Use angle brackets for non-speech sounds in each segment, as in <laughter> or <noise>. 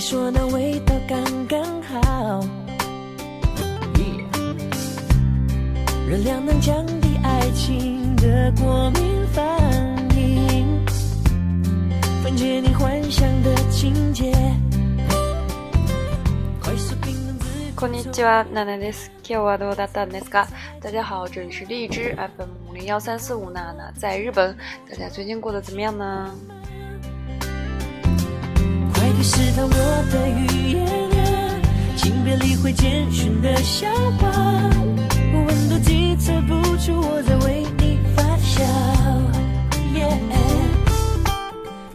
こんにちは、ナナです。今日はどうだったんですか？大家好，这里是荔枝 FM 零幺三四五娜娜，在日本，大家最近过得怎么样呢？你试探我的语言啊，请别理会简讯的笑话。我温度计测不出我在为你发笑。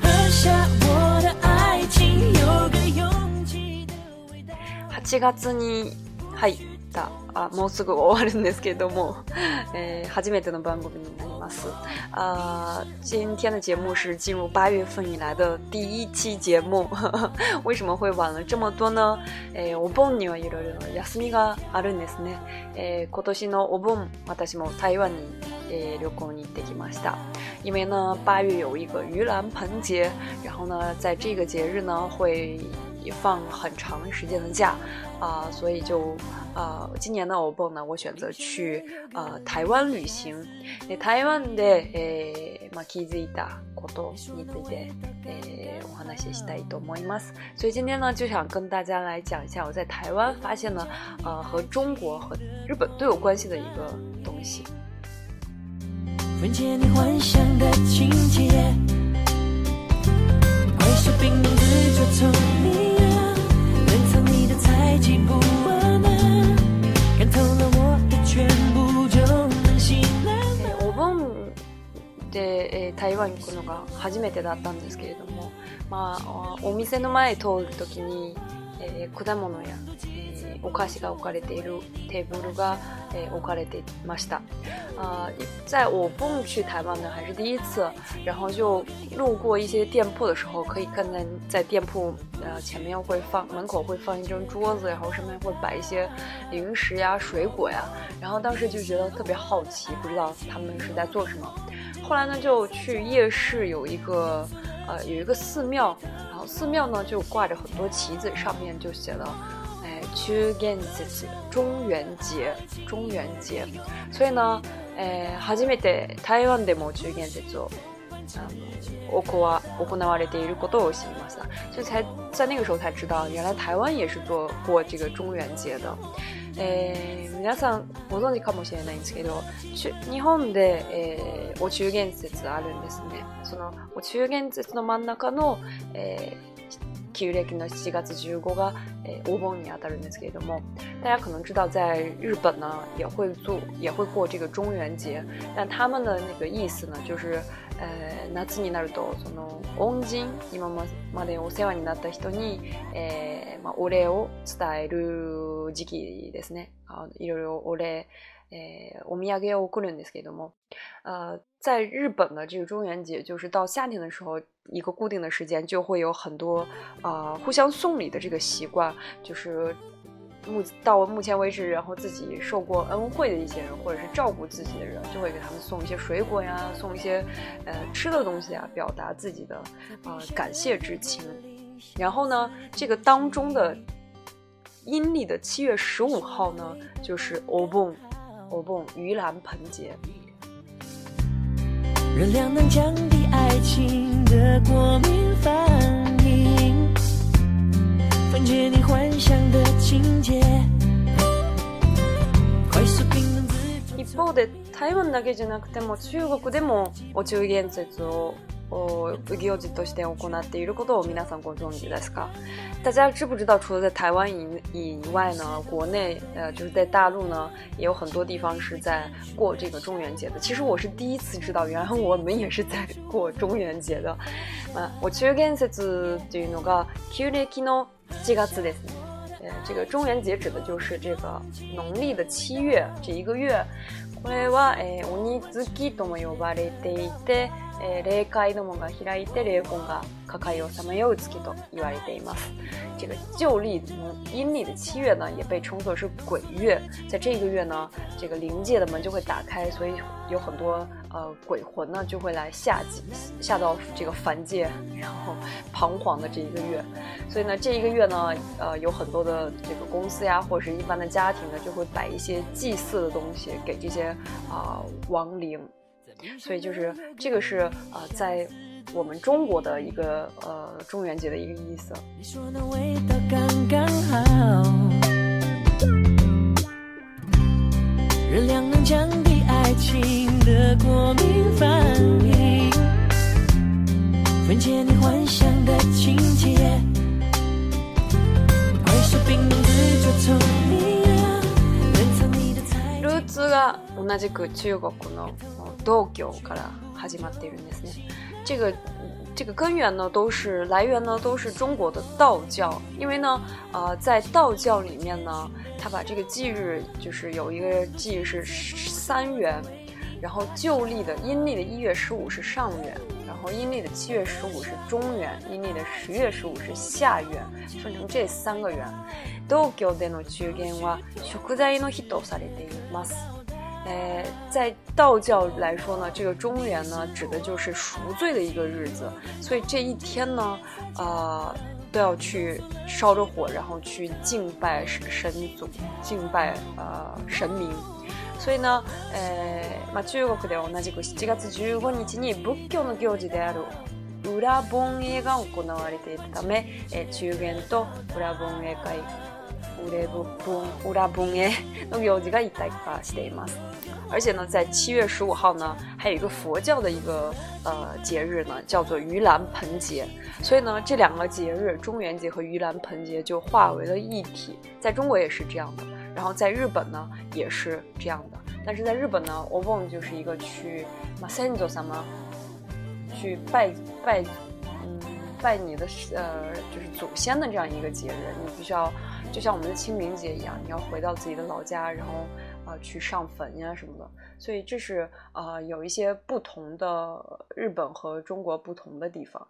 喝下我的爱情，有个拥挤的味道。八月に入った。あもうすぐ終わるんですけども，<laughs> えー、初めての番組になります。あ今天の节目是进入八月份以来的第一期节目。<laughs> 为什么会晚了这么多呢？えー、お盆にはいろいろ休みがあるんですね。えー、今年のお盆、私も台湾に、えー、旅行に行ってきました。因为呢，八月有一个盂兰盆节，然后呢，在这个节日呢会。也放很长时间的假，啊，所以就，呃，今年的偶蹦呢，我选择去呃台湾旅行。台湾でえま気づいたことについてえお話ししたいと思います。所以今天呢就想跟大家来讲一下，我在台湾发现呢，呃，和中国和日本都有关系的一个东西。分解你幻想場に行くのが初めてだったんですけれども、まあ、お店の前通る時に、えー、果物や菓子が置かれているテブルが、えかれていました。呃，在我不去台湾呢，还是第一次。然后就路过一些店铺的时候，可以看见在店铺呃前面会放门口会放一张桌子，然后上面会摆一些零食呀、水果呀。然后当时就觉得特别好奇，不知道他们是在做什么。后来呢，就去夜市，有一个呃有一个寺庙，然后寺庙呢就挂着很多旗子，上面就写了。中元節、中元節、中元節。所以呢、えー、初めて台湾でも中元節を行われていることを知りました。所以才在那个时候才知道，原来台湾也是做过这个中元節的。えー、皆さんご存知かもしれないんですけど、日本で、えー、お中元節あるんですね。そのお中元節の真ん中の、えー旧暦の7月15が诶お盆に当たるんですけれども，大家可能知道，在日本呢也会做也会过这个中元节，但他们的那个意思呢就是，呃，夏になるとその恩人今までお世話になった人に、えー、まあお礼を伝える。時期ですね。あ、いろいろ俺、え、おみやげを送るんですけども、呃在日本的这个中元节，就是到夏天的时候，一个固定的时间，就会有很多啊互相送礼的这个习惯。就是目到目前为止，然后自己受过恩惠的一些人，或者是照顾自己的人，就会给他们送一些水果呀，送一些呃吃的东西啊，表达自己的呃感谢之情。然后呢，这个当中的。阴历的七月十五号呢，就是 o o b o b o 蹦盂兰盆节。热量能降低爱情的过敏反应，分解你幻想的情节。一方で台湾だけじゃなくても中国でもお中元節を。哦，不、ぎとして行ってることを皆さんご存知ですか？大家知不知道，除了在台湾以以外呢，国内呃，就是在大陆呢，也有很多地方是在过这个中元节的。其实我是第一次知道，原来我们也是在过中元节的。ま、お中元節というのが七月期の四月です。呃，这个中元节指的就是这个农历的七月这一个月。これは、えー、鬼月とも呼ばれていて、えー、霊界どもが開いて霊魂が抱えをさまよう月と言われています。这个旧历阴历的七月呢，也被称作是鬼月。在这个月呢，这个灵界的门就会打开，所以有很多呃，鬼魂呢就会来下界，下到这个凡界，<laughs> 然后彷徨的这一个月，所以呢，这一个月呢，呃，有很多的这个公司呀，或者是一般的家庭呢，就会摆一些祭祀的东西给这些啊亡灵，所以就是这个是呃，在我们中国的一个呃中元节的一个意思。你说味道刚刚好。ルーツが同じく中国の道教から始まっているんですね。这个、这个根源呢都是来源呢都是中国的道教，因为呢，呃，在道教里面呢，他把这个忌日就是有一个日是三元，然后旧历的阴历的一月十五是上元。然后阴历的七月十五是中元，阴历的十月十五是下元，分成这三个元。都给的呢去给我去不在意呢，西斗啥的的吗？呃，在道教来说呢，这个中元呢，指的就是赎罪的一个日子，所以这一天呢，呃，都要去烧着火，然后去敬拜神祖，敬拜呃神明。それな、えー、まあ、中国では同じく7月15日に仏教の行事である裏盆栄が行われていたため、えー、中元と裏盆栄会裏盆栄 <laughs> の行事が一体化しています。而且呢，在七月十五号呢，还有一个佛教的一个呃节日呢，叫做盂兰盆节。所以呢，这两个节日，中元节和盂兰盆节就化为了一体。在中国也是这样的。然后在日本呢，也是这样的。但是在日本呢，お n 就是一个去マセニズさん嘛，去拜拜，嗯，拜你的呃，就是祖先的这样一个节日。你必须要就像我们的清明节一样，你要回到自己的老家，然后啊去上坟呀什么的。所以这是啊有一些不同的日本和中国不同的地方。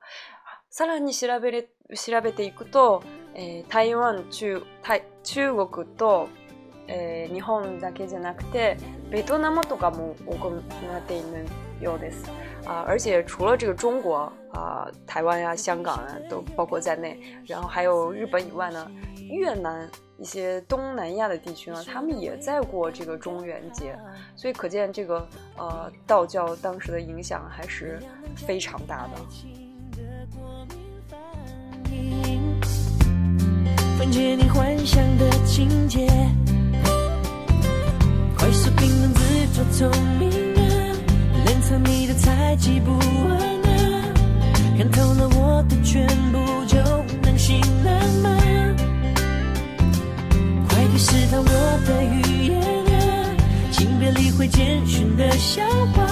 さらに調べれ調べていくと、台湾中台中国と。日本だけじゃなくて、ベトナムとかも行われているようです。啊，而且除了这个中国啊、台湾呀、香港啊都包括在内，然后还有日本以外呢，越南一些东南亚的地区呢，他们也在过这个中元节，所以可见这个呃道教当时的影响还是非常大的。分解你幻想的情节。聪明啊，你猜忌不完啊，看透了我的全部就能行了吗？快试探我的语言啊，请别理会简讯的笑话，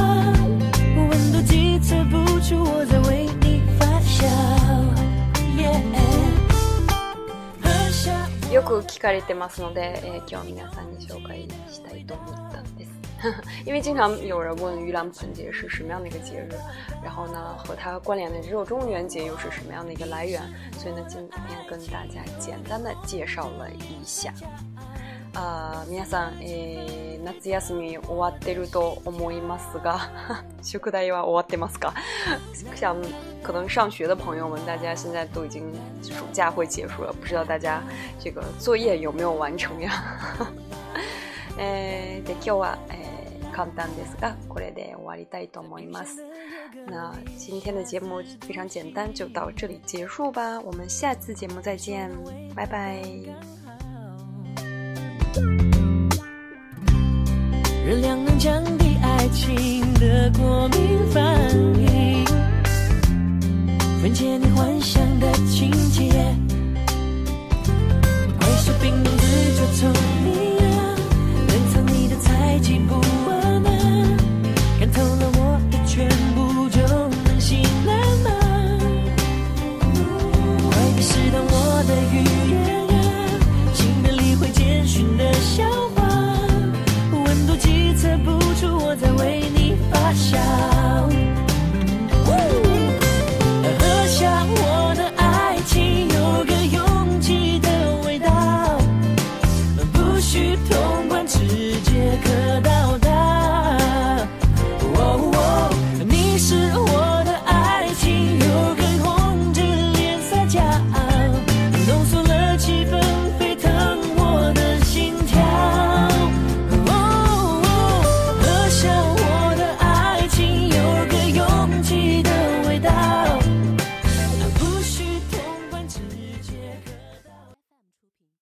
温度计测不出我在为你发笑。よく聞かれてますので、えー、今日皆さんに紹介したいと思ったんです。<laughs> 因为经常有人问盂兰盆节是什么样的一个节日，然后呢和它关联的只有中元节又是什么样的一个来源，所以呢今天跟大家简单的介绍了一下。啊，皆さんえ、夏休み終わってると思いますか？休課だよは終わりますか？像 <laughs> 可能上学的朋友们，大家现在都已经暑假会结束了，不知道大家这个作业有没有完成呀？え、<laughs> できよは、え。ですが、これで終わりたいと思います。那今天的节目非常简单，就到这里结束吧。我们下次节目再见，拜拜。